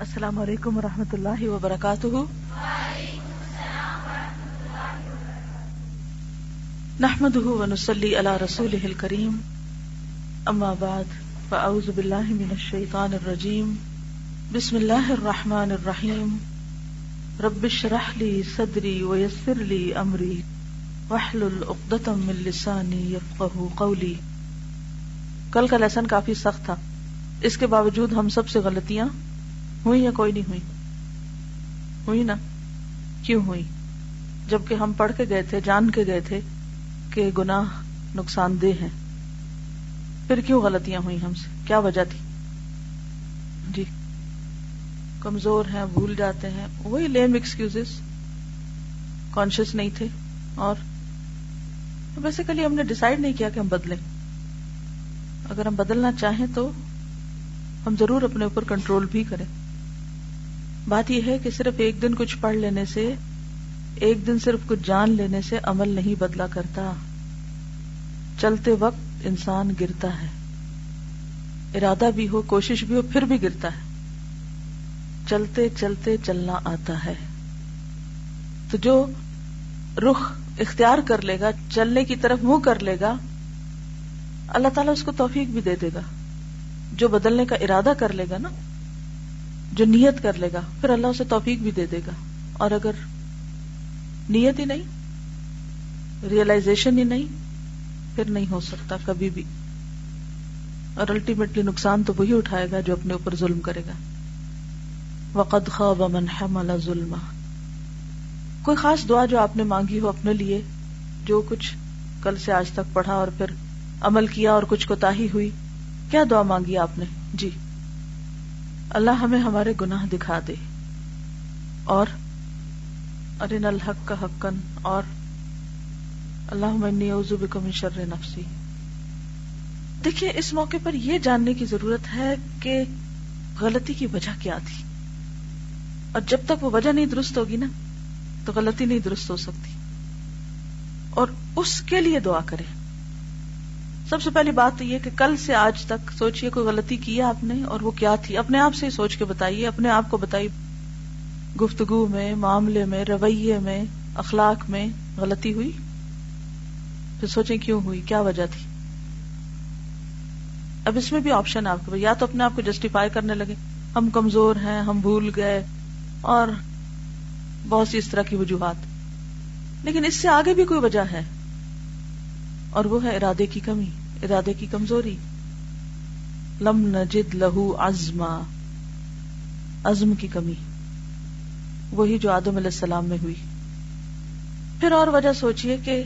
السلام علیکم و رحمۃ اللہ وبرکاتہ۔ نحمد ونسلی علی رسول کریم اما بعد، فاعوذ باللہ من الشیطان الرجیم۔ بسم اللہ الرحمن الرحیم۔ رب اشرح لی صدری ویسر لی امری۔ واحلل عقدۃ من لسانی یفقهوا قولی۔ کل کا لیسن کافی سخت تھا۔ اس کے باوجود ہم سب سے غلطیاں ہوئی یا کوئی نہیں ہوئی؟ ہوئی نا؟ کیوں ہوئی؟ جبکہ ہم پڑھ کے گئے تھے، جان کے گئے تھے کہ گناہ نقصان دہ ہیں۔ پھر کیوں غلطیاں ہوئی ہم سے؟ کیا وجہ تھی؟ جی کمزور ہیں، بھول جاتے ہیں۔ وہی لیم ایکسکیوز کانشیس نہیں تھے۔ اور بیسیکلی ہم نے ڈسائڈ نہیں کیا کہ ہم بدلیں۔ اگر ہم بدلنا چاہیں تو ہم ضرور اپنے اوپر کنٹرول بھی کریں۔ بات یہ ہے کہ صرف ایک دن کچھ پڑھ لینے سے، ایک دن صرف کچھ جان لینے سے عمل نہیں بدلا کرتا۔ چلتے وقت انسان گرتا ہے۔ ارادہ بھی ہو، کوشش بھی ہو، پھر بھی گرتا ہے۔ چلتے چلتے چلنا آتا ہے۔ تو جو رخ اختیار کر لے گا، چلنے کی طرف منہ کر لے گا، اللہ تعالیٰ اس کو توفیق بھی دے دے گا۔ جو بدلنے کا ارادہ کر لے گا نا جو نیت کر لے گا، پھر اللہ اسے توفیق بھی دے دے گا۔ اور اگر نیت ہی نہیں ریئلائزیشن ہی نہیں، پھر نہیں ہو سکتا کبھی بھی۔ اور الٹیمیٹلی نقصان تو وہی اٹھائے گا جو اپنے اوپر ظلم کرے گا۔ وقد خواب من حمل ظلم۔ کوئی خاص دعا جو آپ نے مانگی ہو اپنے لیے، جو کچھ کل سے آج تک پڑھا اور پھر عمل کیا اور کچھ کوتا ہوئی، کیا دعا مانگی آپ نے؟ جی۔ اللہ ہمیں ہمارے گناہ دکھا دے اور ارن الحق کا حقن اور اللہ شر نفسی۔ دیکھیے، اس موقع پر یہ جاننے کی ضرورت ہے کہ غلطی کی وجہ کیا تھی۔ اور جب تک وہ وجہ نہیں درست ہوگی نا، تو غلطی نہیں درست ہو سکتی۔ اور اس کے لیے دعا کریں۔ سب سے پہلی بات تو یہ کہ کل سے آج تک سوچئے کوئی غلطی کی آپ نے اور وہ کیا تھی؟ اپنے آپ سے سوچ کے بتائیے، اپنے آپ کو بتائیے گفتگو میں، معاملے میں، رویے میں، اخلاق میں غلطی ہوئی؟ پھر سوچیں کیوں ہوئی؟ کیا وجہ تھی؟ اب اس میں بھی آپشن آپ کے یا تو اپنے آپ کو جسٹیفائی کرنے لگے، ہم کمزور ہیں، ہم بھول گئے اور بہت سی اس طرح کی وجوہات۔ لیکن اس سے آگے بھی کوئی وجہ ہے؟ اور وہ ہے ارادے کی کمی۔ ارادے کی کمزوری۔ لم نجد لہو ازما عزم کی کمی۔ وہی جو آدم علیہ السلام میں ہوئی۔ پھر اور وجہ سوچئے کہ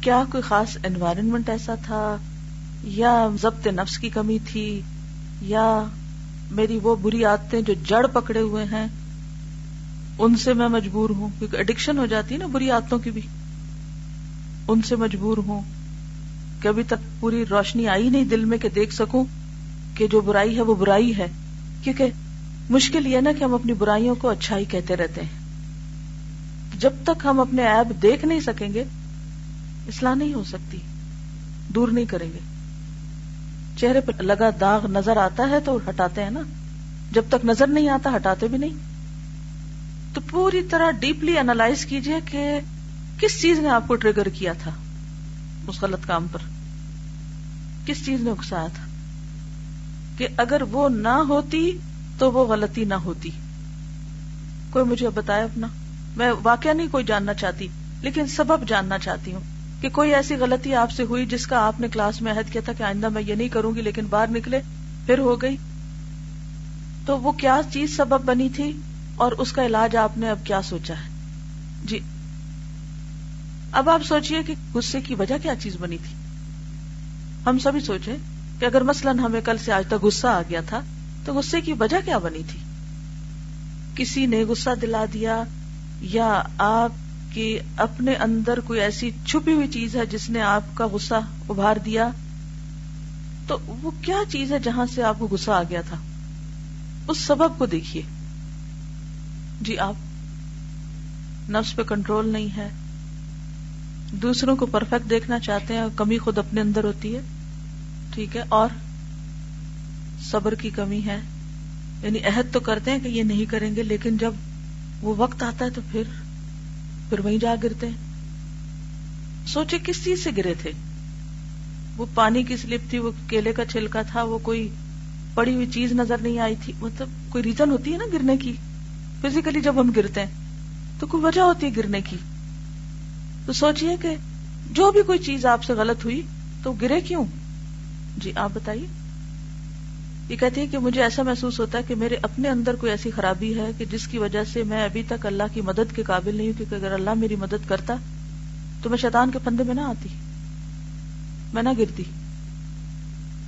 کیا کوئی خاص انوائرمنٹ ایسا تھا، یا ضبط نفس کی کمی تھی، یا میری وہ بری عادتیں جو جڑ پکڑے ہوئے ہیں، ان سے میں مجبور ہوں۔ کیونکہ اڈکشن ہو جاتی ہے نا بری عادتوں کی بھی۔ ان سے مجبور ہوں۔ کہ ابھی تک پوری روشنی آئی نہیں دل میں کہ دیکھ سکوں کہ جو برائی ہے وہ برائی ہے، کیونکہ مشکل یہ نا کہ ہم اپنی برائیوں کو اچھائی کہتے رہتے ہیں۔ جب تک ہم اپنے ایپ دیکھ نہیں سکیں گے، اصلاح نہیں ہو سکتی، دور نہیں کریں گے۔ چہرے پہ لگا داغ نظر آتا ہے تو ہٹاتے ہیں نا۔ جب تک نظر نہیں آتا، ہٹاتے بھی نہیں۔ تو پوری طرح ڈیپلی اینالائز کیجیے کہ کس چیز نے آپ کو ٹریگر کیا تھا؟ اس غلط کام پر۔ کس چیز نے اکسایا تھا؟ کہ اگر وہ نہ ہوتی تو وہ غلطی نہ ہوتی۔ کوئی مجھے بتایا اپنا۔ میں واقعہ نہیں کوئی جاننا چاہتی، لیکن سبب جاننا چاہتی ہوں کہ کوئی ایسی غلطی آپ سے ہوئی جس کا آپ نے کلاس میں عہد کیا تھا کہ آئندہ میں یہ نہیں کروں گی، لیکن باہر نکلے، پھر ہو گئی۔ تو وہ کیا چیز سبب بنی تھی اور اس کا علاج آپ نے اب کیا سوچا ہے؟ اب آپ سوچئے کہ غصے کی وجہ کیا چیز بنی تھی۔ ہم سبھی سوچے کہ اگر مثلاً ہمیں کل سے آج تک غصہ آ گیا تھا، تو غصے کی وجہ کیا بنی تھی؟ کسی نے غصہ دلا دیا یا آپ کی اپنے اندر کوئی ایسی چھپی ہوئی چیز ہے جس نے آپ کا غصہ ابھار دیا؟ تو وہ کیا چیز ہے جہاں سے آپ کو غصہ آ گیا تھا؟ اس سبب کو دیکھیے۔ جی آپ، نفس پہ کنٹرول نہیں ہے۔ دوسروں کو پرفیکٹ دیکھنا چاہتے ہیں اور کمی خود اپنے اندر ہوتی ہے، ٹھیک ہے؟ اور صبر کی کمی ہے۔ یعنی عہد تو کرتے ہیں کہ یہ نہیں کریں گے، لیکن جب وہ وقت آتا ہے تو پھر پھر وہیں جا گرتے ہیں۔ سوچے کس چیز سے گرے تھے؟ وہ پانی کی سلپ تھی؟ وہ کیلے کا چھلکا تھا، وہ کوئی پڑی ہوئی چیز نظر نہیں آئی تھی۔ مطلب کوئی ریزن ہوتی ہے نا گرنے کی۔ فزیکلی جب ہم گرتے ہیں، تو کوئی وجہ ہوتی ہے گرنے کی۔ تو سوچئے کہ جو بھی کوئی چیز آپ سے غلط ہوئی تو گرے کیوں؟ جی آپ بتائیے۔ یہ کہتی ہے کہ مجھے ایسا محسوس ہوتا ہے کہ میرے اپنے اندر کوئی ایسی خرابی ہے کہ جس کی وجہ سے میں ابھی تک اللہ کی مدد کے قابل نہیں ہوں، کیونکہ اگر اللہ میری مدد کرتا تو میں شیطان کے پندے میں نہ آتی، میں نہ گرتی۔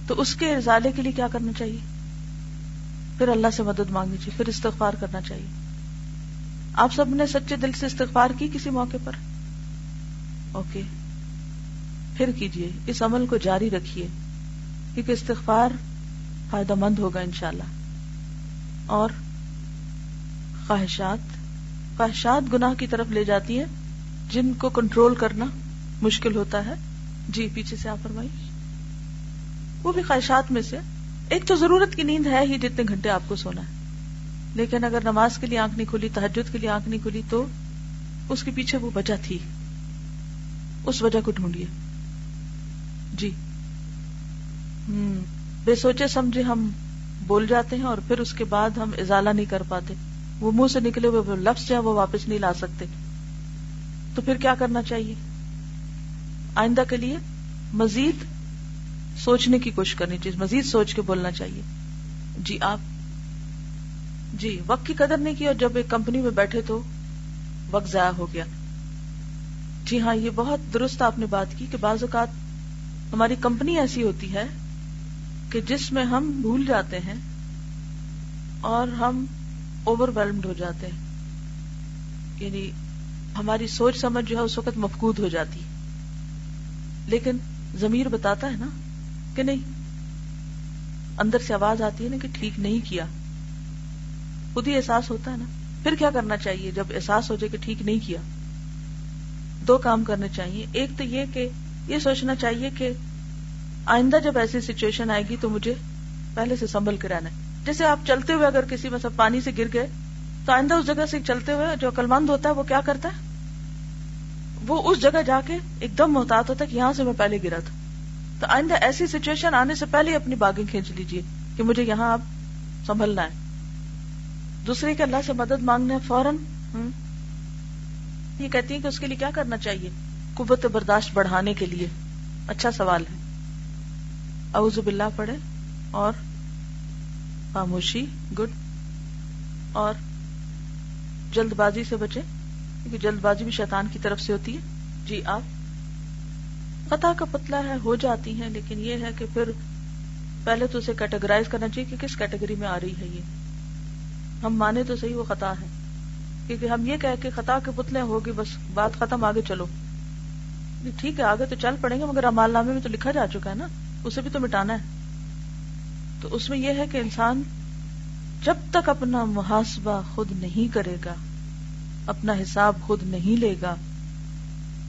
تو اس کے ازالے کے لیے کیا کرنا چاہیے؟ پھر اللہ سے مدد مانگنی چاہیے، پھر استغفار کرنا چاہیے۔ آپ سب نے سچے دل سے استغفار کی کسی موقع پر؟ اوکے۔ پھر کیجیے، اس عمل کو جاری رکھیے، کیونکہ استغفار فائدہ مند ہوگا انشاءاللہ۔ اور خواہشات خواہشات گناہ کی طرف لے جاتی ہیں، جن کو کنٹرول کرنا مشکل ہوتا ہے۔ جی پیچھے سے آپ فرمائی وہ بھی خواہشات میں سے۔ ایک تو ضرورت کی نیند ہے ہی جتنے گھنٹے آپ کو سونا ہے۔ لیکن اگر نماز کے لیے آنکھ نہیں کھلی تحجد کے لیے آنکھ نہیں کھلی، تو اس کے پیچھے وہ وجہ تھی۔ اس وجہ کو ڈھونڈیے۔ جی۔ ہوں بے سوچے سمجھے ہم بول جاتے ہیں اور پھر اس کے بعد ہم ازالہ نہیں کر پاتے۔ وہ منہ سے نکلے ہوئے لفظ جو ہے وہ واپس نہیں لا سکتے۔ تو پھر کیا کرنا چاہیے؟ آئندہ کے لیے مزید سوچنے کی کوشش کرنی چاہیے، مزید سوچ کے بولنا چاہیے۔ جی آپ۔ جی وقت کی قدر نہیں کی اور جب ایک کمپنی میں بیٹھے تو وقت ضائع ہو گیا۔ جی ہاں یہ بہت درست آپ نے بات کی کہ بعض اوقات ہماری کمپنی ایسی ہوتی ہے کہ جس میں ہم بھول جاتے ہیں اور ہم اوور ویلمڈ ہو جاتے ہیں۔ یعنی ہماری سوچ سمجھ جو ہے اس وقت مفقود ہو جاتی۔ لیکن ضمیر بتاتا ہے نا کہ نہیں، اندر سے آواز آتی ہے نا کہ ٹھیک نہیں کیا۔ خود ہی احساس ہوتا ہے نا۔ پھر کیا کرنا چاہیے جب احساس ہو جائے کہ ٹھیک نہیں کیا؟ دو کام کرنے چاہیے۔ ایک تو یہ کہ یہ سوچنا چاہیے کہ آئندہ جب ایسی سچویشن آئے گی تو مجھے پہلے سے سنبھل کے رہنا ہے۔ جیسے آپ چلتے ہوئے اگر کسی میں پانی سے گر گئے، تو آئندہ اس جگہ سے چلتے ہوئے جو عقلمند ہوتا ہے، وہ کیا کرتا ہے؟ وہ اس جگہ جا کے ایک دم محتاط ہوتا ہے کہ یہاں سے میں پہلے گرا تھا۔ تو آئندہ ایسی سچویشن آنے سے پہلے اپنی باغیں کھینچ لیجیے کہ مجھے یہاں آپ سنبھلنا ہے۔ دوسرے کے اللہ سے مدد مانگنا ہے فوراً۔ یہ کہتی ہیں کہ اس کے لیے کیا کرنا چاہیے؟ قوت برداشت بڑھانے کے لیے۔ اچھا سوال ہے۔ اعوذ باللہ پڑھے اور خاموشی، گڈ۔ اور جلد بازی سے بچے کیونکہ جلد بازی بھی شیطان کی طرف سے ہوتی ہے۔ جی آپ۔ خطا کا پتلا ہے، ہو جاتی ہیں، لیکن یہ ہے کہ پھر پہلے تو اسے کیٹیگرائز کرنا چاہیے کہ کس کیٹیگری میں آ رہی ہے یہ۔ ہم مانے تو صحیح وہ خطا ہے۔ کیونکہ ہم یہ کہہ کہ خطا کے پتلے ہوگی، بس بات ختم، آگے چلو۔ ٹھیک ہے، آگے تو چل پڑیں گے، مگر امال نامے میں تو لکھا جا چکا ہے نا۔ اسے بھی تو مٹانا ہے۔ تو اس میں یہ ہے کہ انسان جب تک اپنا محاسبہ خود نہیں کرے گا، اپنا حساب خود نہیں لے گا،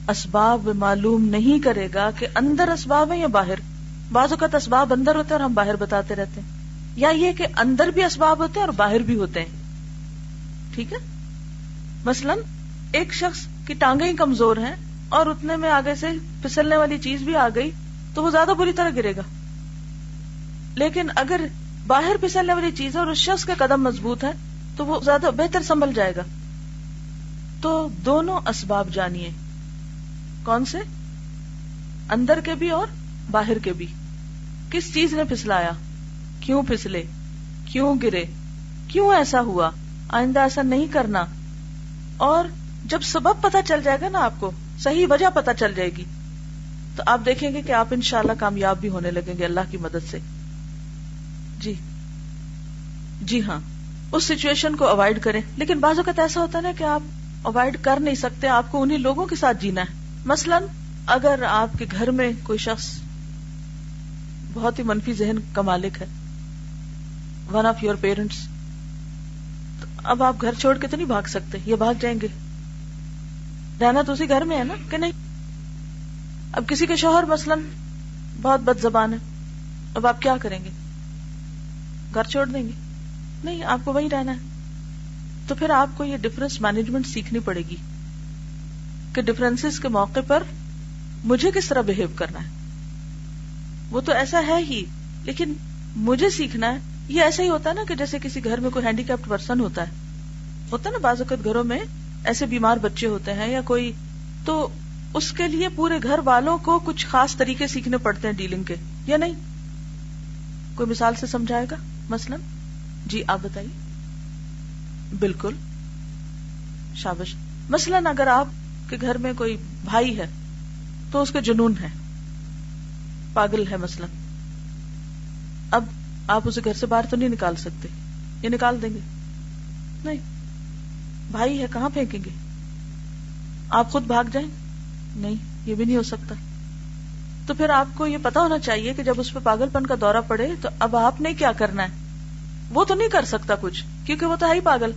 اسباب معلوم نہیں کرے گا کہ اندر اسباب ہیں یا باہر۔ بعض اوقات اسباب اندر ہوتے ہیں اور ہم باہر بتاتے رہتے ہیں۔ یا یہ کہ اندر بھی اسباب ہوتے ہیں اور باہر بھی ہوتے ہیں۔ ٹھیک ہے؟ مثلا ایک شخص کی ٹانگیں ہی کمزور ہیں اور اتنے میں آگے سے پھسلنے والی چیز بھی آ گئی تو وہ زیادہ بری طرح گرے گا۔ لیکن اگر باہر پھسلنے والی چیز ہے اور اس شخص کا قدم مضبوط ہے تو وہ زیادہ بہتر سنبھل جائے گا۔ تو دونوں اسباب جانیے۔ کون سے؟ اندر کے بھی اور باہر کے بھی۔ کس چیز نے پھسلایا؟ کیوں پھسلے؟ کیوں گرے؟ کیوں ایسا ہوا؟ آئندہ ایسا نہیں کرنا۔ اور جب سبب پتا چل جائے گا نا آپ کو، صحیح وجہ پتا چل جائے گی، تو آپ دیکھیں گے کہ آپ انشاءاللہ کامیاب بھی ہونے لگیں گے اللہ کی مدد سے۔ جی۔ جی ہاں۔ اس سچویشن کو اوائڈ کریں۔ لیکن بعض اوقات ایسا ہوتا ہے نا کہ آپ اوائڈ کر نہیں سکتے، آپ کو انہیں لوگوں کے ساتھ جینا ہے۔ مثلا اگر آپ کے گھر میں کوئی شخص بہت ہی منفی ذہن کا مالک ہے ون آف یور پیرنٹس اب آپ گھر چھوڑ کے تو نہیں بھاگ سکتے، یہ بھاگ جائیں گے۔ رہنا تو اسی گھر میں ہے نا، کہ نہیں؟ اب کسی کے شوہر مثلا بہت بد زبان ہے، اب آپ کیا کریں گے؟ گھر چھوڑ دیں گے؟ نہیں، آپ کو وہی رہنا ہے۔ تو پھر آپ کو یہ ڈفرینس مینجمنٹ سیکھنی پڑے گی کہ ڈفرینس کے موقع پر مجھے کس طرح بہیو کرنا ہے۔ وہ تو ایسا ہے ہی، لیکن مجھے سیکھنا ہے یہ ایسا ہی ہوتا ہے نا کہ جیسے کسی گھر میں کوئی ہینڈی کیپٹ پرسن ہوتا ہے۔ ہوتا ہے نا بعض اوقات گھروں میں ایسے بیمار بچے ہوتے ہیں یا کوئی۔ تو اس کے لیے پورے گھر والوں کو کچھ خاص طریقے سیکھنے پڑتے ہیں ڈیلنگ کے، یا نہیں؟ کوئی مثال سے سمجھائے گا؟ مثلا؟ جی آپ بتائیے۔ بالکل۔ شابش۔ مثلاً اگر آپ کے گھر میں کوئی بھائی ہے تو اس کے جنون ہے پاگل ہے مثلا۔ اب آپ اسے گھر سے باہر تو نہیں نکال سکتے۔ یہ نکال دیں گے۔ نہیں۔ بھائی ہے، کہاں پھینکیں گے؟ آپ خود بھاگ جائیں؟ نہیں، یہ بھی نہیں ہو سکتا۔ تو پھر آپ کو یہ پتا ہونا چاہیے کہ جب اس پہ پاگل پن کا دورہ پڑے تو اب آپ نے کیا کرنا ہے؟ وہ تو نہیں کر سکتا کچھ، کیونکہ وہ تو ہے ہی پاگل۔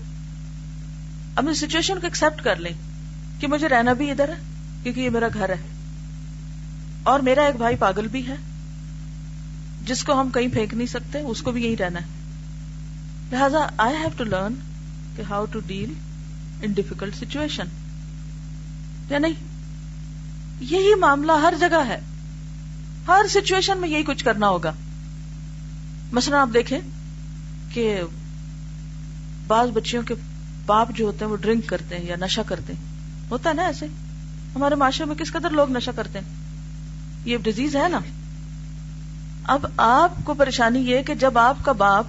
اب سچویشن کو ایکسپٹ کر لیں کہ مجھے رہنا بھی ادھر ہے، کیونکہ یہ میرا گھر ہے۔ اور میرا ایک بھائی پاگل بھی ہے۔ جس کو ہم کہیں پھینک نہیں سکتے، اس کو بھی یہی رہنا ہے۔ لہذا آئی ہیو ٹو لرن کہ how to deal in difficult situation یا نہیں؟ یہی معاملہ ہر جگہ ہے۔ ہر سچویشن میں یہی کچھ کرنا ہوگا۔ مثلا آپ دیکھیں کہ بعض بچیوں کے باپ جو ہوتے ہیں وہ ڈرنک کرتے ہیں یا نشا کرتے ہیں۔ ہوتا ہے نا ایسے؟ ہمارے معاشرے میں کس قدر لوگ نشا کرتے ہیں؟ یہ ڈیزیز ہے نا۔ اب آپ کو پریشانی یہ کہ جب آپ کا باپ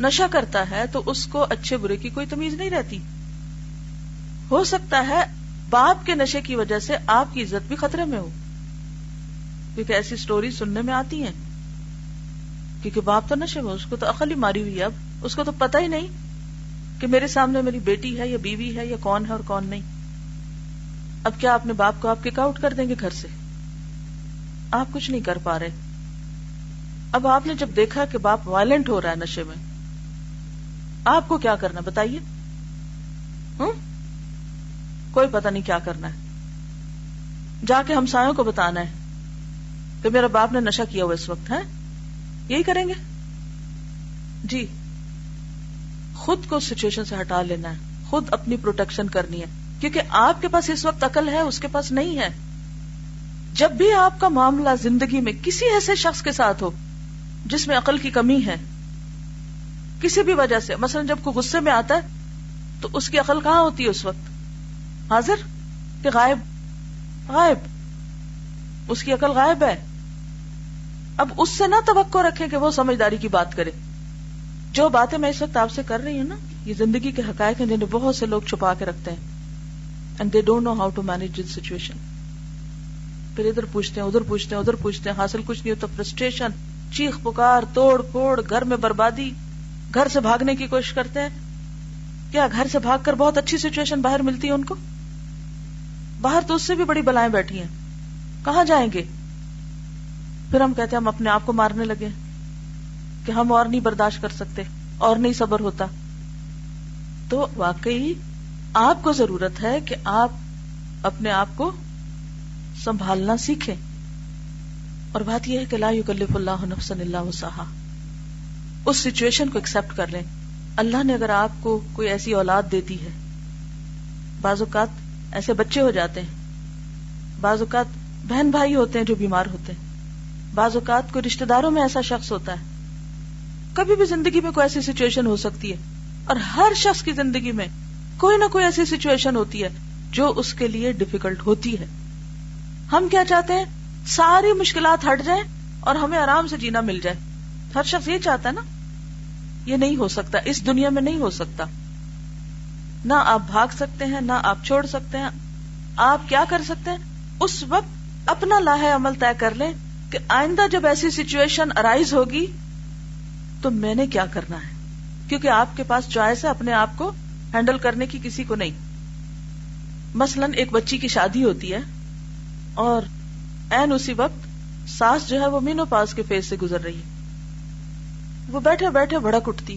نشا کرتا ہے تو اس کو اچھے برے کی کوئی تمیز نہیں رہتی۔ ہو سکتا ہے باپ کے نشے کی وجہ سے آپ کی عزت بھی خطرے میں ہو۔ کیونکہ ایسی سٹوری سننے میں آتی ہیں۔ کیونکہ باپ تو نشے میں، اس کو تو عقل ہی ماری ہوئی اب اس کو تو پتہ ہی نہیں کہ میرے سامنے میری بیٹی ہے یا بیوی ہے یا کون ہے اور کون نہیں۔ اب کیا اپنے باپ کو آپ کک آؤٹ کر دیں گے گھر سے؟ آپ کچھ نہیں کر پا رہے۔ اب آپ نے جب دیکھا کہ باپ وائلنٹ ہو رہا ہے نشے میں، آپ کو کیا کرنا بتائیے۔ کوئی پتہ نہیں کیا کرنا ہے۔ جا کے ہمسایوں کو بتانا ہے کہ میرا باپ نے نشا کیا ہوا اس وقت ہے یہی کریں گے؟ جی۔ خود کو سچویشن سے ہٹا لینا ہے۔ خود اپنی پروٹیکشن کرنی ہے۔ کیونکہ آپ کے پاس اس وقت عقل ہے، اس کے پاس نہیں ہے۔ جب بھی آپ کا معاملہ زندگی میں کسی ایسے شخص کے ساتھ ہو جس میں عقل کی کمی ہے، کسی بھی وجہ سے، مثلا جب کوئی غصے میں آتا ہے، تو اس کی عقل کہاں ہوتی ہے اس وقت؟ حاضر؟ کہ غائب؟ غائب۔ اس کی عقل غائب ہے۔ اب اس سے نہ توقع رکھے کہ وہ سمجھداری کی بات کرے۔ جو باتیں میں اس وقت آپ سے کر رہی ہوں نا، یہ زندگی کے حقائق ہیں جنہیں بہت سے لوگ چھپا کے رکھتے ہیں۔ And they don't know how to manage this situation پھر ادھر پوچھتے ہیں، ادھر پوچھتے ہیں، ادھر پوچھتے ہیں، حاصل کچھ نہیں ہوتا فرسٹریشن چیخ، پکار، توڑ پھوڑ گھر میں بربادی، گھر سے بھاگنے کی کوشش کرتے ہیں۔ کیا گھر سے بھاگ کر بہت اچھی سچویشن باہر ملتی ہے ان کو؟ باہر تو اس سے بھی بڑی بلائیں بیٹھی ہیں۔ کہاں جائیں گے؟ پھر ہم کہتے ہیں ہم اپنے آپ کو مارنے لگے کہ ہم اور نہیں برداشت کر سکتے، اور نہیں صبر ہوتا۔ تو واقعی آپ کو ضرورت ہے کہ آپ اپنے آپ کو سنبھالنا سیکھیں۔ اور بات یہ ہے کہ لا یکلف اللہ نفسا اللہ وسعها اس سچویشن کو ایکسپٹ کر لیں۔ اللہ نے اگر آپ کو کوئی ایسی اولاد دیتی ہے، بعض اوقات ایسے بچے ہو جاتے ہیں، بعض اوقات بہن بھائی ہوتے ہیں جو بیمار ہوتے ہیں، بعض اوقات کوئی رشتے داروں میں ایسا شخص ہوتا ہے۔ کبھی بھی زندگی میں کوئی ایسی سچویشن ہو سکتی ہے۔ اور ہر شخص کی زندگی میں کوئی نہ کوئی ایسی سچویشن ہوتی ہے جو اس کے لیے ڈفیکلٹ ہوتی ہے۔ ہم کیا چاہتے ہیں؟ ساری مشکلات ہٹ جائیں اور ہمیں آرام سے جینا مل جائے۔ ہر شخص یہ چاہتا ہے نا، یہ نہیں ہو سکتا، اس دنیا میں نہیں ہو سکتا۔ نہ آپ بھاگ سکتے ہیں، نہ آپ چھوڑ سکتے ہیں۔ آپ کیا کر سکتے ہیں؟ اس وقت اپنا لاہ عمل طے کر لیں کہ آئندہ جب ایسی سچویشن ارائیز ہوگی تو میں نے کیا کرنا ہے؟ کیونکہ آپ کے پاس چوائس ہے اپنے آپ کو ہینڈل کرنے کی، کسی کو نہیں۔ مثلا ایک بچی کی شادی ہوتی ہے اور این اسی وقت ساس جو ہے وہ مینو پاس کے فیس سے گزر رہی۔ ہے وہ بیٹھے بیٹھے بڑک اٹھتی۔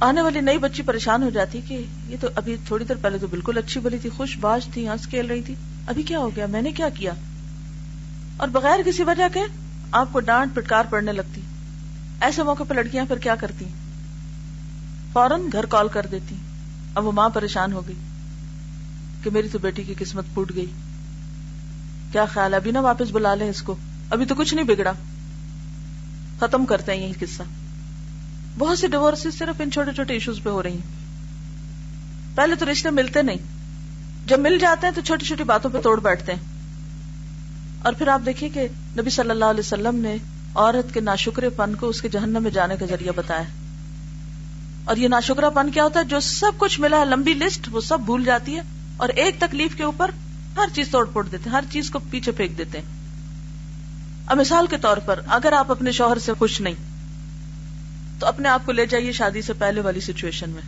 آنے والی نئی بچی پریشان ہو جاتی کہ یہ تو ابھی تھوڑی دیر پہلے تو بالکل اچھی بلی تھی، خوش باش تھی ہنس کھیل رہی تھی۔ ابھی کیا ہو گیا؟ میں نے کیا کیا؟ اور بغیر کسی وجہ کے آپ کو ڈانٹ پٹکار پڑنے لگتی۔ ایسے موقع پہ لڑکیاں پھر کیا کرتی؟ فوراً گھر کال کر دیتی۔ اب وہ ماں پریشان ہو گئی کہ میری تو بیٹی کی قسمت پھوٹ گئی۔ کیا خیال ہے؟ ابھی نا واپس بلا لیں اس کو۔ ابھی تو کچھ نہیں بگڑا۔ ختم کرتے ہیں یہی قصہ۔ بہت سے ڈیوس صرف ان چھوٹے چھوٹے ایشوز پہ ہو رہی ہیں۔ پہلے تو رشتے ملتے نہیں۔ جب مل جاتے ہیں تو چھوٹی چھوٹی باتوں پہ توڑ بیٹھتے ہیں۔ اور پھر آپ دیکھیے کہ نبی صلی اللہ علیہ وسلم نے عورت کے ناشکرے پن کو اس کے جہنم میں جانے کا ذریعہ بتایا۔ اور یہ ناشکرا پن کیا ہوتا ہے؟ جو سب کچھ ملا ہے، لمبی لسٹ وہ سب بھول جاتی ہے۔ اور ایک تکلیف کے اوپر ہر چیز توڑ پھوڑ دیتے ہیں، ہر چیز کو پیچھے پھینک دیتے ہیں۔ اب مثال کے طور پر اگر آپ اپنے شوہر سے خوش نہیں، تو اپنے آپ کو لے جائیے شادی سے پہلے والی سچویشن میں۔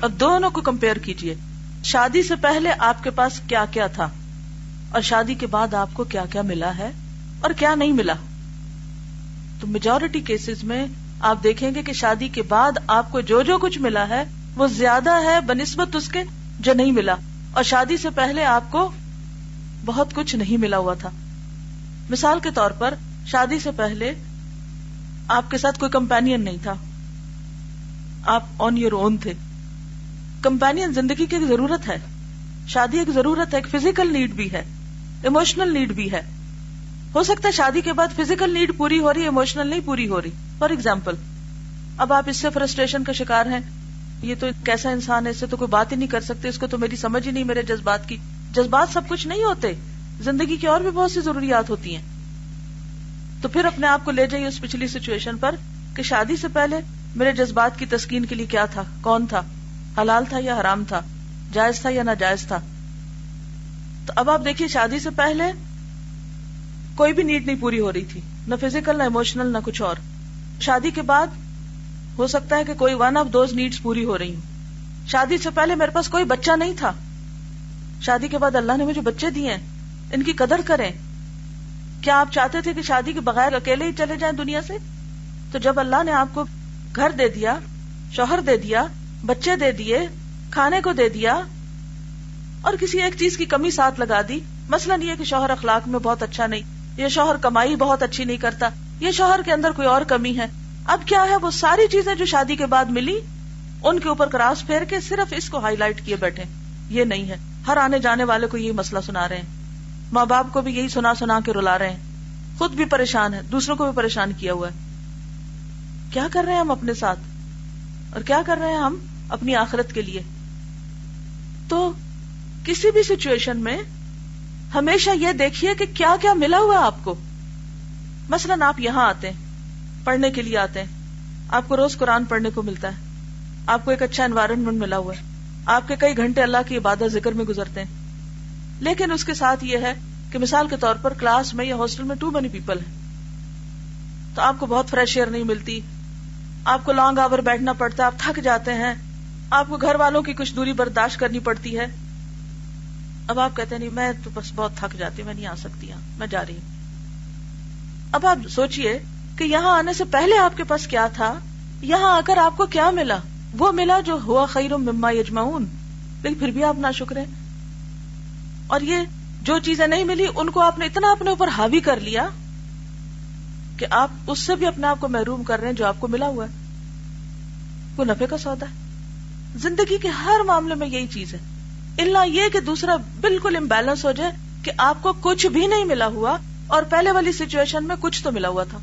اور دونوں کو کمپیئر کیجیے شادی سے پہلے آپ کے پاس کیا کیا تھا؟ اور شادی کے بعد آپ کو کیا کیا ملا ہے؟ اور کیا نہیں ملا؟ تو میجورٹی کیسز میں آپ دیکھیں گے کہ شادی کے بعد آپ کو جو جو کچھ ملا ہے، وہ زیادہ ہے بنسبت اس کے جو نہیں ملا۔ اور شادی سے پہلے آپ کو بہت کچھ نہیں ملا ہوا تھا۔ مثال کے طور پر شادی سے پہلے آپ کے ساتھ کوئی کمپینین نہیں تھا۔ آپ آن یور اون تھے۔ کمپینین زندگی کی ایک ضرورت ہے۔ شادی ایک ضرورت ہے، ایک فزیکل نیڈ بھی ہے۔ ایموشنل نیڈ بھی ہے۔ ہو سکتا ہے شادی کے بعد فزیکل نیڈ پوری ہو رہی ایموشنل نہیں پوری ہو رہی۔ فار ایگزامپل اب آپ اس سے فرسٹریشن کا شکار ہیں۔ یہ تو کیسا انسان ہے، اس سے تو کوئی بات ہی نہیں کر سکتے، اس کو تو میری سمجھ ہی نہیں، میرے جذبات کی۔ جذبات سب کچھ نہیں ہوتے، زندگی کی اور بھی بہت سی ضروریات ہوتی ہیں۔ تو پھر اپنے آپ کو لے جائیے اس پچھلی سچویشن پر کہ شادی سے پہلے میرے جذبات کی تسکین کے لیے کیا تھا؟ کون تھا؟ حلال تھا یا حرام تھا؟ جائز تھا یا ناجائز تھا؟ تو اب آپ دیکھیے، شادی سے پہلے کوئی بھی نیڈ نہیں پوری ہو رہی تھی، نہ فزیکل نہ اموشنل نہ کچھ اور۔ شادی کے بعد ہو سکتا ہے کہ کوئی ون آف دوز نیڈس پوری ہو رہی ہوں شادی سے پہلے میرے پاس کوئی بچہ نہیں تھا۔ شادی کے بعد اللہ نے مجھے بچے دیے ان کی قدر کریں۔ کیا آپ چاہتے تھے کہ شادی کے بغیر اکیلے ہی چلے جائیں دنیا سے؟ تو جب اللہ نے آپ کو گھر دے دیا، شوہر دے دیا، بچے دے دیے، کھانے کو دے دیا، اور کسی ایک چیز کی کمی ساتھ لگا دی مسئلہ نہیں ہے کہ شوہر اخلاق میں بہت اچھا نہیں یہ شوہر کمائی بہت اچھی نہیں کرتا یہ شوہر کے اندر کوئی اور کمی ہے اب کیا ہے وہ ساری چیزیں جو شادی کے بعد ملی؟ ان کے اوپر کراس پھیر کے صرف اس کو ہائی لائٹ کیے بیٹھے۔ یہ نہیں ہے۔ ہر آنے جانے والے کو یہی مسئلہ سنا رہے ہیں۔ ماں باپ کو بھی یہی سنا سنا کے رلا رہے ہیں۔ خود بھی پریشان ہے دوسروں کو بھی پریشان کیا ہوا ہے۔ کیا کر رہے ہیں ہم اپنے ساتھ؟ اور کیا کر رہے ہیں ہم اپنی آخرت کے لیے؟ تو کسی بھی سچویشن میں ہمیشہ یہ دیکھیے کہ کیا کیا ملا ہوا آپ کو۔ مثلاً آپ یہاں آتے ہیں۔ پڑھنے کے لیے آتے ہیں۔ آپ کو روز قرآن پڑھنے کو ملتا ہے۔ آپ کو ایک اچھا انوائرمنٹ ملا ہوا ہے۔ آپ کے کئی گھنٹے اللہ کی عبادت ذکر میں گزرتے ہیں۔ لیکن اس کے ساتھ یہ ہے کہ مثال کے طور پر کلاس میں یا ہاسٹل میں ٹو مینی پیپل ہیں۔ تو آپ کو بہت فریش ایئر نہیں ملتی۔ آپ کو لانگ آور بیٹھنا پڑتا ہے۔ آپ تھک جاتے ہیں۔ آپ کو گھر والوں کی کچھ دوری برداشت کرنی پڑتی ہے۔ اب آپ کہتے ہیں، نہیں، میں تو بس بہت تھک جاتی میں نہیں آ سکتی ہاں میں جا رہی ہوں۔ اب آپ سوچئے کہ یہاں آنے سے پہلے آپ کے پاس کیا تھا؟ یہاں آ کر آپ کو کیا ملا؟ وہ ملا جو ہوا خیر مما یجمعون۔ لیکن پھر بھی آپ نہ شکرے اور یہ جو چیزیں نہیں ملی، ان کو آپ نے اتنا اپنے اوپر حاوی کر لیا کہ آپ اس سے بھی اپنے آپ کو محروم کر رہے ہیں جو آپ کو ملا ہوا ہے۔ وہ نفے کا سودا ہے۔ زندگی کے ہر معاملے میں یہی چیز ہے۔ اللہ یہ کہ دوسرا بالکل امبیلنس ہو جائے کہ آپ کو کچھ بھی نہیں ملا ہوا اور پہلے والی سچویشن میں کچھ تو ملا ہوا تھا۔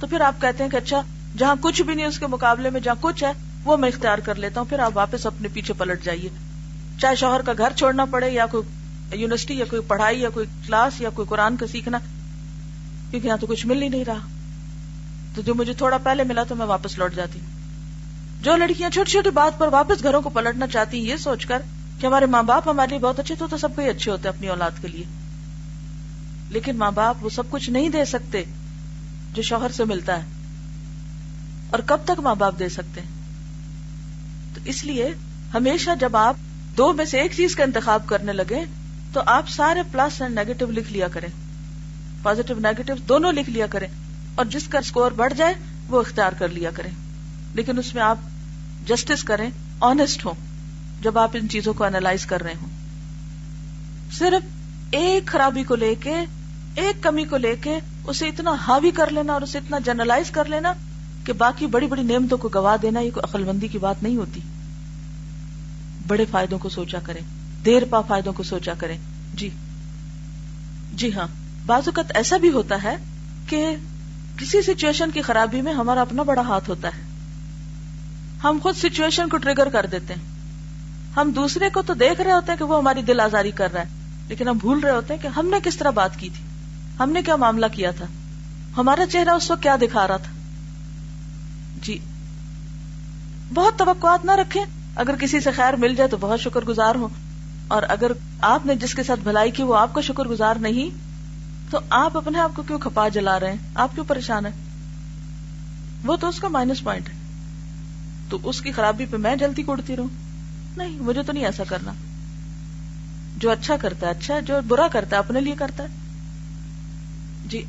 تو پھر آپ کہتے ہیں کہ اچھا جہاں کچھ بھی نہیں اس کے مقابلے میں جہاں کچھ ہے وہ میں اختیار کر لیتا ہوں پھر آپ واپس اپنے پیچھے پلٹ جائیے۔ چاہے شوہر کا گھر چھوڑنا پڑے یا کوئی یونیورسٹی یا کوئی پڑھائی یا کوئی کلاس یا کوئی قرآن کا سیکھنا کیونکہ یہاں تو کچھ مل ہی نہیں رہا۔ تو جو مجھے تھوڑا پہلے ملا تو میں واپس لوٹ جاتی۔ ہوں جو لڑکیاں چھوٹی چھوٹی بات پر واپس گھروں کو پلٹنا چاہتی ہیں یہ سوچ کر کہ ہمارے ماں باپ ہمارے لیے بہت اچھے تو, تو سب کو ہی اچھے ہوتے اپنی اولاد کے لیے۔ لیکن ماں باپ وہ سب کچھ نہیں دے سکتے جو شوہر سے ملتا ہے اور کب تک ماں باپ دے سکتے ہیں؟ تو اس لیے ہمیشہ جب آپ دو میں سے ایک چیز کا انتخاب کرنے لگے تو آپ سارے پلس اینڈ نیگیٹو لکھ لیا کریں۔ پازیٹو نیگیٹو دونوں لکھ لیا کریں۔ اور جس کا اسکور بڑھ جائے وہ اختیار کر لیا کریں۔ لیکن اس میں آپ جسٹس کریں آنےسٹ ہوں، جب آپ ان چیزوں کو اینالائز کر رہے ہوں۔ صرف ایک خرابی کو لے کے، ایک کمی کو لے کے اسے اتنا حاوی کر لینا اور اسے اتنا جنرلائز کر لینا کہ باقی بڑی بڑی نعمتوں کو گوا دینا یہ کوئی عقل مندی کی بات نہیں ہوتی۔ بڑے فائدوں کو سوچا کریں دیر پا فائدوں کو سوچا کریں جی۔ جی ہاں۔ بعض اوقات ایسا بھی ہوتا ہے کہ کسی سچویشن کی خرابی میں ہمارا اپنا بڑا ہاتھ ہوتا ہے۔ ہم خود سچویشن کو ٹریگر کر دیتے ہیں۔ ہم دوسرے کو تو دیکھ رہے ہوتے ہیں کہ وہ ہماری دل آزاری کر رہا ہے، لیکن ہم بھول رہے ہوتے ہیں کہ ہم نے کس طرح بات کی تھی۔ ہم نے کیا معاملہ کیا تھا؟ ہمارا چہرہ اس وقت کیا دکھا رہا تھا؟ جی۔ بہت توقعات نہ رکھیں۔ اگر کسی سے خیر مل جائے تو بہت شکر گزار ہو اور اگر آپ نے جس کے ساتھ بھلائی کی وہ آپ کو شکر گزار نہیں، تو آپ اپنے آپ کو کیوں کھپا جلا رہے ہیں؟ آپ کیوں پریشان ہیں؟ وہ تو اس کا مائنس پوائنٹ ہے۔ تو اس کی خرابی پہ میں جلدی کوڑتی رہوں؟ نہیں، مجھے تو نہیں ایسا کرنا۔ جو اچھا کرتا ہے اچھا جو برا کرتا ہے، اپنے لیے کرتا ہے۔ جی۔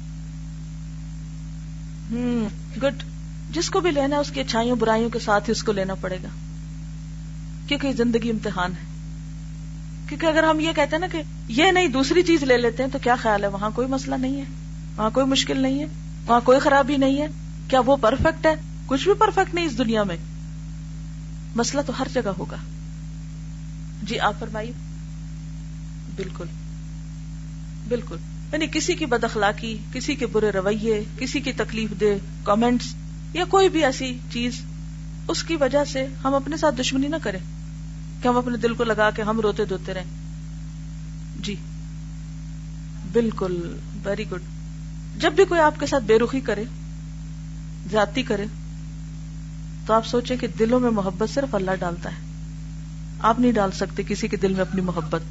ہوں، گڈ۔ جس کو بھی لینا ہے اس کی اچھائیوں، برائیوں کے ساتھ ہی اس کو لینا پڑے گا۔ کیونکہ زندگی امتحان ہے۔ کیونکہ اگر ہم یہ کہتے ہیں نا کہ یہ نہیں، دوسری چیز لے لیتے ہیں، تو کیا خیال ہے؟ وہاں کوئی مسئلہ نہیں ہے۔ وہاں کوئی مشکل نہیں ہے۔ وہاں کوئی خرابی نہیں ہے۔ کیا وہ پرفیکٹ ہے؟ کچھ بھی پرفیکٹ نہیں اس دنیا میں۔ مسئلہ تو ہر جگہ ہوگا۔ جی آپ فرمائیے۔ بالکل۔ بالکل۔ یعنی کسی کی بد اخلاقی، کسی کے برے رویے، کسی کی تکلیف دے کامنٹس یا کوئی بھی ایسی چیز، اس کی وجہ سے ہم اپنے ساتھ دشمنی نہ کریں۔ کہ ہم اپنے دل کو لگا کے ہم روتے دھوتے رہیں۔ جی۔ بالکل۔ ویری گڈ جب بھی کوئی آپ کے ساتھ بے رخی کرے، زیادتی کرے، تو آپ سوچیں کہ دلوں میں محبت صرف اللہ ڈالتا ہے۔ آپ نہیں ڈال سکتے کسی کے دل میں اپنی محبت۔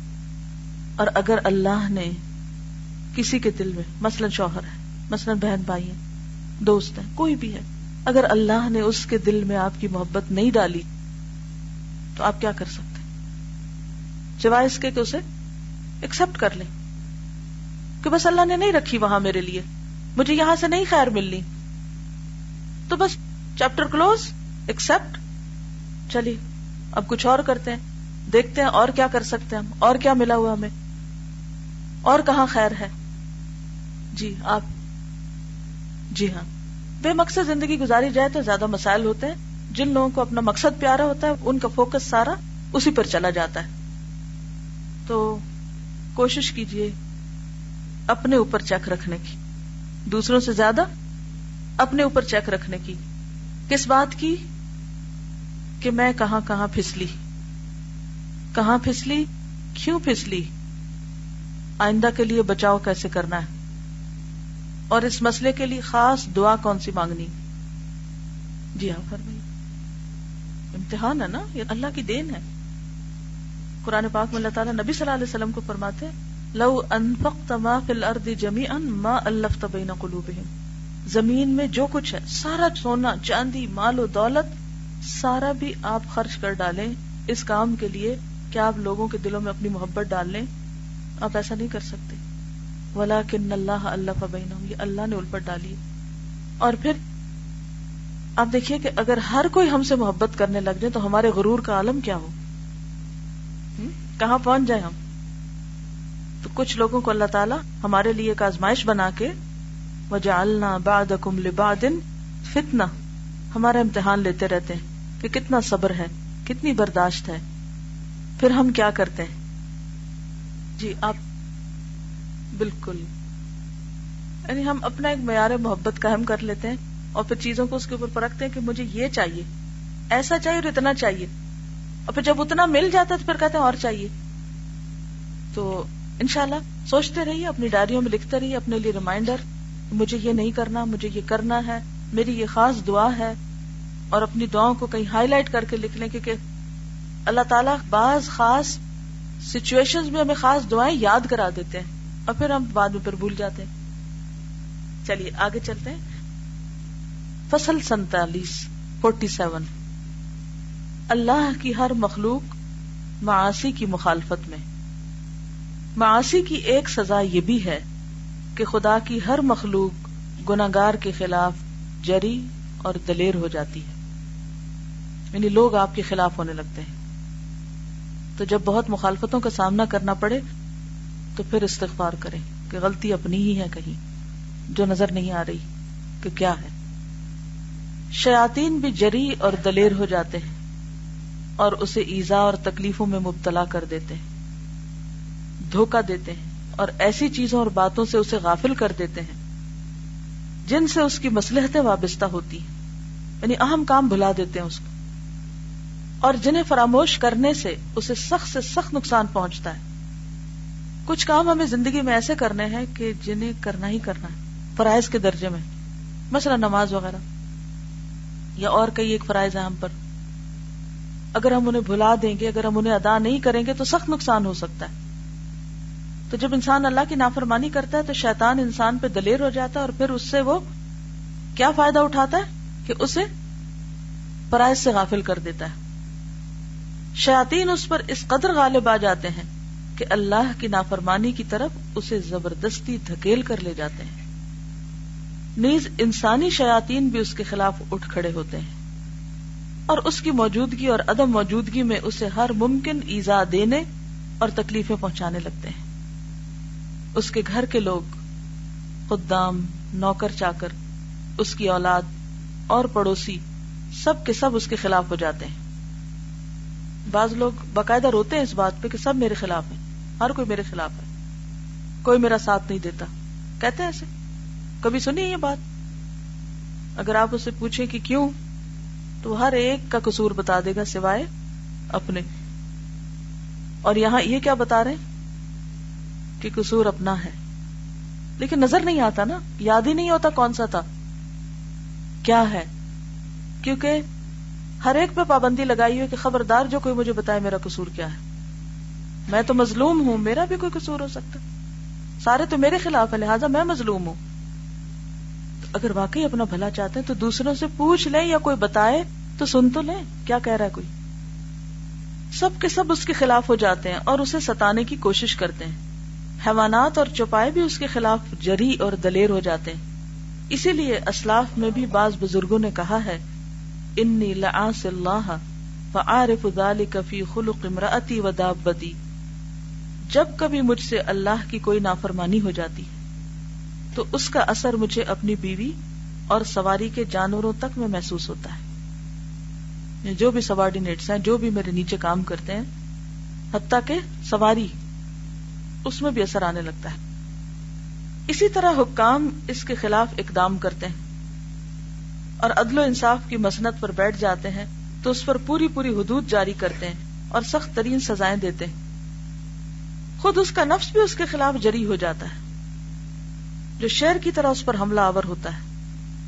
اور اگر اللہ نے کسی کے دل میں، مثلاً شوہر ہے مثلاً بہن بھائی ہیں، دوست ہیں، کوئی بھی ہے۔ اگر اللہ نے اس کے دل میں آپ کی محبت نہیں ڈالی، تو آپ کیا کر سکتے؟ سوائے اس کے کہ اسے ایکسپٹ کر لیں۔ کہ بس اللہ نے نہیں رکھی وہاں میرے لیے، مجھے یہاں سے نہیں خیر ملنی۔ تو بس چیپٹر کلوز ایکسپٹ چلیے، اب کچھ اور کرتے ہیں، دیکھتے ہیں اور کیا کر سکتے ہیں ہم، اور کیا ملا ہوا ہمیں، اور کہاں خیر ہے۔ جی آپ جی ہاں۔ بے مقصد زندگی گزاری جائے تو زیادہ مسائل ہوتے ہیں۔ جن لوگوں کو اپنا مقصد پیارا ہوتا ہے، ان کا فوکس سارا اسی پر چلا جاتا ہے۔ تو کوشش کیجیے اپنے اوپر چیک رکھنے کی۔ دوسروں سے زیادہ اپنے اوپر چیک رکھنے کی۔ کس بات کی؟ کہ میں کہاں کہاں پھسلی۔ کہاں پھسلی؟ کیوں پھسلی؟ آئندہ کے لیے بچاؤ کیسے کرنا ہے؟ اور اس مسئلے کے لیے خاص دعا کون سی مانگنی؟ جی ہاں فرمائیے۔ امتحان ہے نا؟ یہ اللہ کی دین ہے۔ قرآن پاک میں اللہ تعالیٰ نبی صلی اللہ علیہ وسلم کو فرماتے لو انفقت ما فی الارض جميعا ما الفت بین قلوبهم زمین میں جو کچھ ہے، سارا سونا، چاندی، مال و دولت، سارا بھی آپ خرچ کر ڈالیں۔ اس کام کے لیے کہ آپ لوگوں کے دلوں میں اپنی محبت ڈال لیں؟ آپ ایسا نہیں کر سکتے۔ ولا کن اللہ اللہ فبین یہ اللہ نے الپٹ ڈالی۔ اور پھر آپ دیکھیے کہ اگر ہر کوئی ہم سے محبت کرنے لگ جائے تو ہمارے غرور کا عالم کیا ہو؟ کہاں پہنچ جائے ہم؟ تو کچھ لوگوں کو اللہ تعالیٰ ہمارے لیے ایک آزمائش بنا کے وجعلنا بعدکم لبعد فتنہ ہمارا امتحان لیتے رہتے ہیں کہ کتنا صبر ہے، کتنی برداشت ہے۔ پھر ہم کیا کرتے ہیں؟ جی آپ بالکل۔ یعنی ہم اپنا ایک معیار محبت قائم کر لیتے ہیں اور پھر چیزوں کو اس کے اوپر پرکھتے ہیں کہ مجھے یہ چاہیے، ایسا چاہیے اور اتنا چاہیے۔ اور پھر جب اتنا مل جاتا ہے تو پھر کہتے ہیں اور چاہیے۔ تو انشاءاللہ سوچتے رہیے، اپنی ڈائریوں میں لکھتے رہیے، اپنے لیے ریمائنڈر، مجھے یہ نہیں کرنا، مجھے یہ کرنا ہے، میری یہ خاص دعا ہے۔ اور اپنی دعاؤں کو کہیں ہائی لائٹ کر کے لکھ لیں، کیونکہ اللہ تعالیٰ بعض خاص سچویشن میں ہمیں خاص دعائیں یاد کرا دیتے ہیں۔ اور پھر ہم بعد میں پھر بھول جاتے ہیں۔ چلیے، آگے چلتے ہیں۔ فصل سینتالیس فورٹی سیون۔ اللہ کی ہر مخلوق معاشی کی مخالفت میں۔ معاشی کی ایک سزا یہ بھی ہے کہ خدا کی ہر مخلوق گناگار کے خلاف جری اور دلیر ہو جاتی ہے۔ یعنی لوگ آپ کے خلاف ہونے لگتے ہیں۔ تو جب بہت مخالفتوں کا سامنا کرنا پڑے تو پھر استغفار کریں کہ غلطی اپنی ہی ہے کہیں، جو نظر نہیں آ رہی کہ کیا ہے۔ شیاتین بھی جری اور دلیر ہو جاتے ہیں اور اسے ایزا اور تکلیفوں میں مبتلا کر دیتے ہیں دھوکا دیتے ہیں اور ایسی چیزوں اور باتوں سے اسے غافل کر دیتے ہیں جن سے اس کی مسلحتیں وابستہ ہوتی ہیں۔ یعنی اہم کام بھلا دیتے ہیں اس کو۔ اور جنہیں فراموش کرنے سے اسے سخت سے سخت نقصان پہنچتا ہے۔ کچھ کام ہمیں زندگی میں ایسے کرنے ہیں کہ جنہیں کرنا ہی کرنا ہے، فرائض کے درجے میں۔ مثلا نماز وغیرہ، یا اور کئی ایک فرائض ہے ہم پر۔ اگر ہم انہیں بھلا دیں گے، اگر ہم انہیں ادا نہیں کریں گے، تو سخت نقصان ہو سکتا ہے۔ تو جب انسان اللہ کی نافرمانی کرتا ہے، تو شیطان انسان پہ دلیر ہو جاتا ہے اور پھر اس سے وہ کیا فائدہ اٹھاتا ہے؟ کہ اسے فرائض سے غافل کر دیتا ہے۔ شیاطین اس پر اس قدر غالب آ جاتے ہیں کہ اللہ کی نافرمانی کی طرف اسے زبردستی دھکیل کر لے جاتے ہیں۔ نیز انسانی شیاطین بھی اس کے خلاف اٹھ کھڑے ہوتے ہیں۔ اور اس کی موجودگی اور عدم موجودگی میں اسے ہر ممکن ایزا دینے اور تکلیفیں پہنچانے لگتے ہیں۔ اس کے گھر کے لوگ خدام، نوکر چاکر، اس کی اولاد، اور پڑوسی، سب کے سب اس کے خلاف ہو جاتے ہیں۔ بعض لوگ باقاعدہ روتے ہیں اس بات پہ کہ سب میرے خلاف ہیں۔ ہر کوئی میرے خلاف ہے۔ کوئی میرا ساتھ نہیں دیتا۔ کہتے ہیں ایسے۔ کبھی سنی یہ بات؟ اگر آپ اسے پوچھیں کہ کیوں، تو ہر ایک کا قصور بتا دے گا سوائے اپنے۔ اور یہاں یہ کیا بتا رہے کہ قصور اپنا ہے۔ لیکن نظر نہیں آتا نا۔ یاد ہی نہیں ہوتا کون سا تھا۔ کیا ہے؟ کیونکہ ہر ایک پہ پابندی لگائی ہوئی کہ خبردار جو کوئی مجھے بتائے میرا قصور کیا ہے۔ میں تو مظلوم ہوں، میرا بھی کوئی قصور ہو سکتا۔ سارے تو میرے خلاف ہے لہٰذا میں مظلوم ہوں۔ اگر واقعی اپنا بھلا چاہتے ہیں تو دوسروں سے پوچھ لیں یا کوئی بتائے تو سن تو لیں، کیا کہہ رہا ہے کوئی؟ سب کے سب اس کے خلاف ہو جاتے ہیں اور اسے ستانے کی کوشش کرتے ہیں۔ حیوانات اور چوپائے بھی اس کے خلاف جری اور دلیر ہو جاتے ہیں۔ اسی لیے اسلاف میں بھی بعض بزرگوں نے کہا ہے، انی لعاص اللہ فعارف ذلك فی خلق امرأتی و دابتی جب کبھی مجھ سے اللہ کی کوئی نافرمانی ہو جاتی ہے تو اس کا اثر مجھے اپنی بیوی اور سواری کے جانوروں تک میں محسوس ہوتا ہے۔ یعنی جو بھی سوارڈینیٹس ہیں، جو بھی میرے نیچے کام کرتے ہیں، حتیٰ کہ سواری، اس میں بھی اثر آنے لگتا ہے۔ اسی طرح حکام اس کے خلاف اقدام کرتے ہیں۔ اور عدل و انصاف کی مسنت پر بیٹھ جاتے ہیں تو اس پر پوری پوری حدود جاری کرتے ہیں اور سخت ترین سزائیں دیتے ہیں۔ خود اس کا نفس بھی اس کے خلاف جری ہو جاتا ہے، جو شہر کی طرح اس پر حملہ آور ہوتا ہے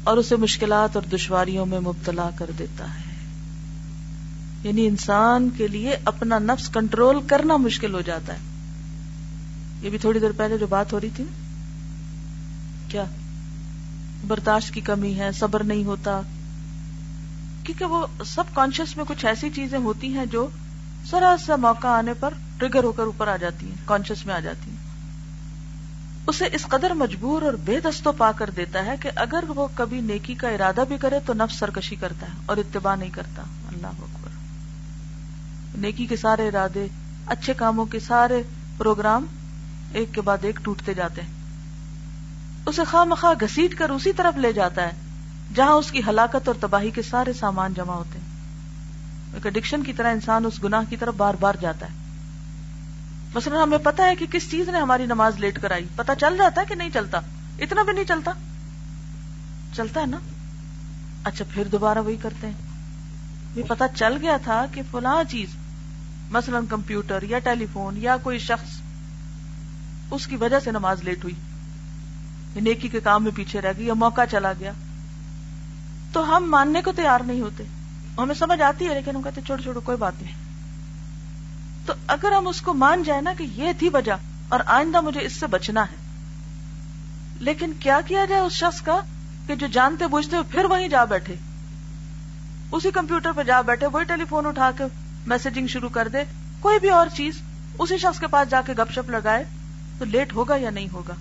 اور اسے مشکلات اور دشواریوں میں مبتلا کر دیتا ہے۔ یعنی انسان کے لیے اپنا نفس کنٹرول کرنا مشکل ہو جاتا ہے۔ یہ بھی تھوڑی دیر پہلے جو بات ہو رہی تھی کیا؟ برداشت کی کمی ہے، صبر نہیں ہوتا۔ کیونکہ وہ سب کانشیس میں کچھ ایسی چیزیں ہوتی ہیں جو ذرا سا موقع آنے پر ٹریگر ہو کر اوپر آ جاتی ہیں کانشیس میں آ جاتی ہیں۔ اسے اس قدر مجبور اور بے دستوں پا کر دیتا ہے کہ اگر وہ کبھی نیکی کا ارادہ بھی کرے تو نفس سرکشی کرتا ہے اور اتباع نہیں کرتا۔ اللہ اکبر۔ نیکی کے سارے ارادے، اچھے کاموں کے سارے پروگرام ایک کے بعد ایک ٹوٹتے جاتے ہیں۔ اسے خواہ مخواہ گسیٹ کر اسی طرف لے جاتا ہے، جہاں اس کی ہلاکت اور تباہی کے سارے سامان جمع ہوتے ہیں۔ ایک اڈکشن کی طرح انسان اس گناہ کی طرف بار بار جاتا ہے۔ مثلا ہمیں پتا ہے کہ کس چیز نے ہماری نماز لیٹ کرائی۔ پتا چل جاتا ہے کہ نہیں چلتا۔ اتنا بھی نہیں چلتا۔ چلتا ہے نا؟ اچھا پھر دوبارہ وہی کرتے ہیں۔ یہ پتا چل گیا تھا کہ فلاں چیز، مثلا کمپیوٹر یا ٹیلی فون یا کوئی شخص، اس کی وجہ سے نماز لیٹ ہوئی۔ نیکی کے کام میں پیچھے رہ گئی یا موقع چلا گیا۔ تو ہم ماننے کو تیار نہیں ہوتے۔ ہمیں سمجھ آتی ہے لیکن ہم کہتے چھوڑو چھوڑو کوئی بات نہیں۔ تو اگر ہم اس کو مان جائیں نا کہ یہ تھی وجہ اور آئندہ مجھے اس سے بچنا ہے۔ لیکن کیا کیا جائے اس شخص کا کہ جو جانتے بوجھتے پھر وہیں جا بیٹھے؟ اسی کمپیوٹر پہ جا بیٹھے، وہی ٹیلی فون اٹھا کے میسجنگ شروع کر دے۔ کوئی بھی اور چیز اسی شخص کے پاس جا کے گپ شپ لگائے تو لیٹ ہوگا یا نہیں ہوگا؟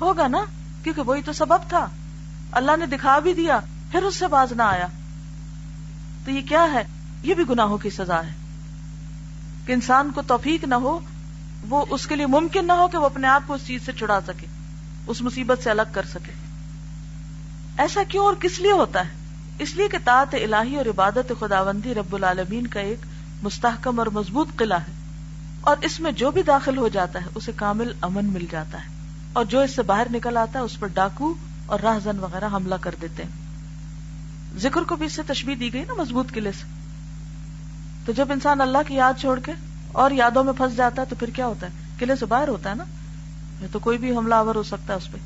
ہوگا نا، کیونکہ وہی تو سبب تھا۔ اللہ نے دکھا بھی دیا، پھر اس سے باز نہ آیا۔ تو یہ کیا ہے؟ یہ بھی گناہوں کی سزا ہے۔ کہ انسان کو توفیق نہ ہو، وہ اس کے لیے ممکن نہ ہو کہ وہ اپنے آپ کو اس چیز سے چھڑا سکے، اس مصیبت سے الگ کر سکے۔ ایسا کیوں اور کس لیے ہوتا ہے؟ اس لیے کہ تاط الہی اور عبادت خداوندی رب العالمین کا ایک مستحکم اور مضبوط قلعہ ہے۔ اور اس میں جو بھی داخل ہو جاتا ہے، اسے کامل امن مل جاتا ہے۔ اور جو اس سے باہر نکل آتا ہے، اس پر ڈاکو اور راہ زن وغیرہ حملہ کر دیتے ہیں۔ ذکر کو بھی اس سے تشبیح دی گئی نا، مضبوط قلعے سے۔ تو جب انسان اللہ کی یاد چھوڑ کے اور یادوں میں پھنس جاتا ہے تو پھر کیا ہوتا ہے؟ قلعے سے باہر ہوتا ہے نا؟ تو کوئی بھی حملہ آور ہو سکتا ہے اس پہ۔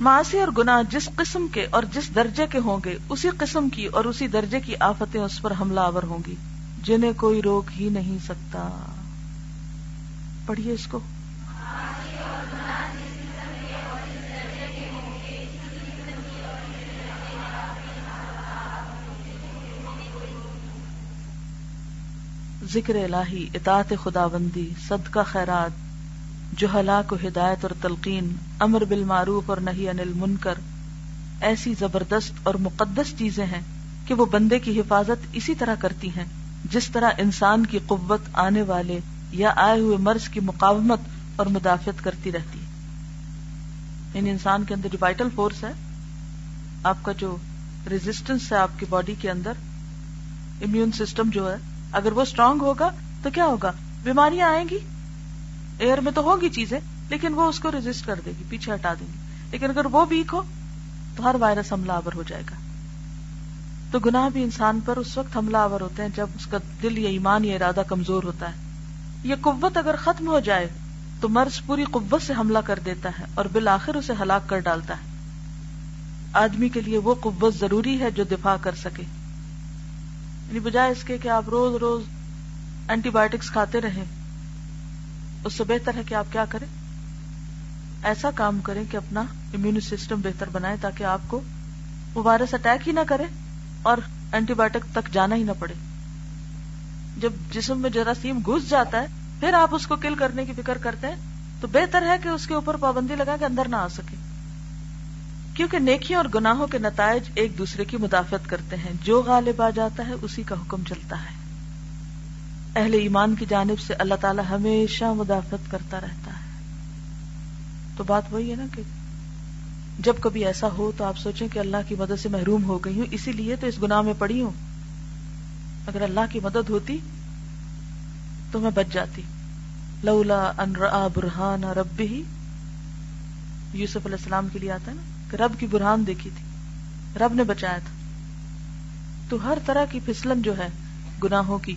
معاشی اور گناہ جس قسم کے اور جس درجے کے ہوں گے، اسی قسم کی اور اسی درجے کی آفتیں اس پر حملہ آور ہوں گی، جنہیں کوئی روک ہی نہیں سکتا۔ پڑھیے اس کو۔ ذکر الہی، اطاعت خدا بندی صدقہ خیرات، جو ہلاک و ہدایت اور تلقین، امر بالمعروف اور نہیں انل منکر ایسی زبردست اور مقدس چیزیں ہیں کہ وہ بندے کی حفاظت اسی طرح کرتی ہیں، جس طرح انسان کی قوت آنے والے یا آئے ہوئے مرض کی مقاومت اور مدافعت کرتی رہتی ہے۔ یعنی انسان کے اندر جو وائٹل فورس ہے، آپ کا جو ریزسٹنس ہے آپ کی باڈی کے اندر امیون سسٹم جو ہے اگر وہ اسٹرانگ ہوگا تو کیا ہوگا؟ بیماریاں آئیں گی۔ ایئر میں تو ہوگی چیزیں، لیکن وہ اس کو ریزسٹ کر دے گی، پیچھے ہٹا دیں گی۔ لیکن اگر وہ ویک ہو تو ہر وائرس حملہ آور ہو جائے گا۔ تو گناہ بھی انسان پر اس وقت حملہ آور ہوتے ہیں جب اس کا دل یا ایمان یا ارادہ کمزور ہوتا ہے۔ یہ قوت اگر ختم ہو جائے تو مرض پوری قوت سے حملہ کر دیتا ہے اور بالآخر اسے ہلاک کر ڈالتا ہے۔ آدمی کے لیے وہ قوت ضروری ہے جو دفاع کر سکے۔ یعنی بجائے اس کے کہ آپ روز روز اینٹی بایوٹکس کھاتے رہیں، اس سے بہتر ہے کہ آپ کیا کریں؟ ایسا کام کریں کہ اپنا امیون سسٹم بہتر بنائے تاکہ آپ کو وہ وائرس اٹیک ہی نہ کرے اور اینٹی بایوٹک تک جانا ہی نہ پڑے۔ جب جسم میں جراثیم گھس جاتا ہے، پھر آپ اس کو کل کرنے کی فکر کرتے ہیں، تو بہتر ہے کہ اس کے اوپر پابندی لگا کے اندر نہ آ سکے۔ کیونکہ نیکیوں اور گناہوں کے نتائج ایک دوسرے کی مدافعت کرتے ہیں۔ جو غالب آ جاتا ہے، اسی کا حکم چلتا ہے۔ اہل ایمان کی جانب سے اللہ تعالی ہمیشہ مدافعت کرتا رہتا ہے۔ تو بات وہی ہے نا کہ جب کبھی ایسا ہو تو آپ سوچیں کہ اللہ کی مدد سے محروم ہو گئی ہوں، اسی لیے تو اس گناہ میں پڑی ہوں۔ اگر اللہ کی مدد ہوتی تو میں بچ جاتی۔ لولا ان را برہان رب ہی یوسف علیہ السلام کے لیے آتا ہے نا۔ کہ رب کی برہان دیکھی تھی، رب نے بچایا تھا۔ تو ہر طرح کی پھسلن جو ہے، گناہوں کی،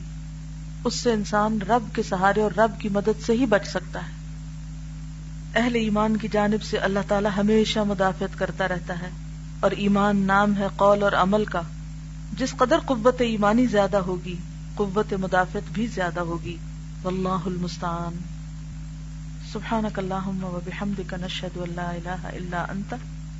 اس سے انسان رب کے سہارے اور رب کی مدد سے ہی بچ سکتا ہے۔ اہل ایمان کی جانب سے اللہ تعالی ہمیشہ مدافعت کرتا رہتا ہے۔ اور ایمان نام ہے، قول اور عمل کا۔ جس قدر قوت ایمانی زیادہ ہوگی، قوت مدافعت بھی زیادہ ہوگی۔ واللہ المستعان۔ سبحانک اللہم و بحمدک، نشہد ان لا الہ الا انت۔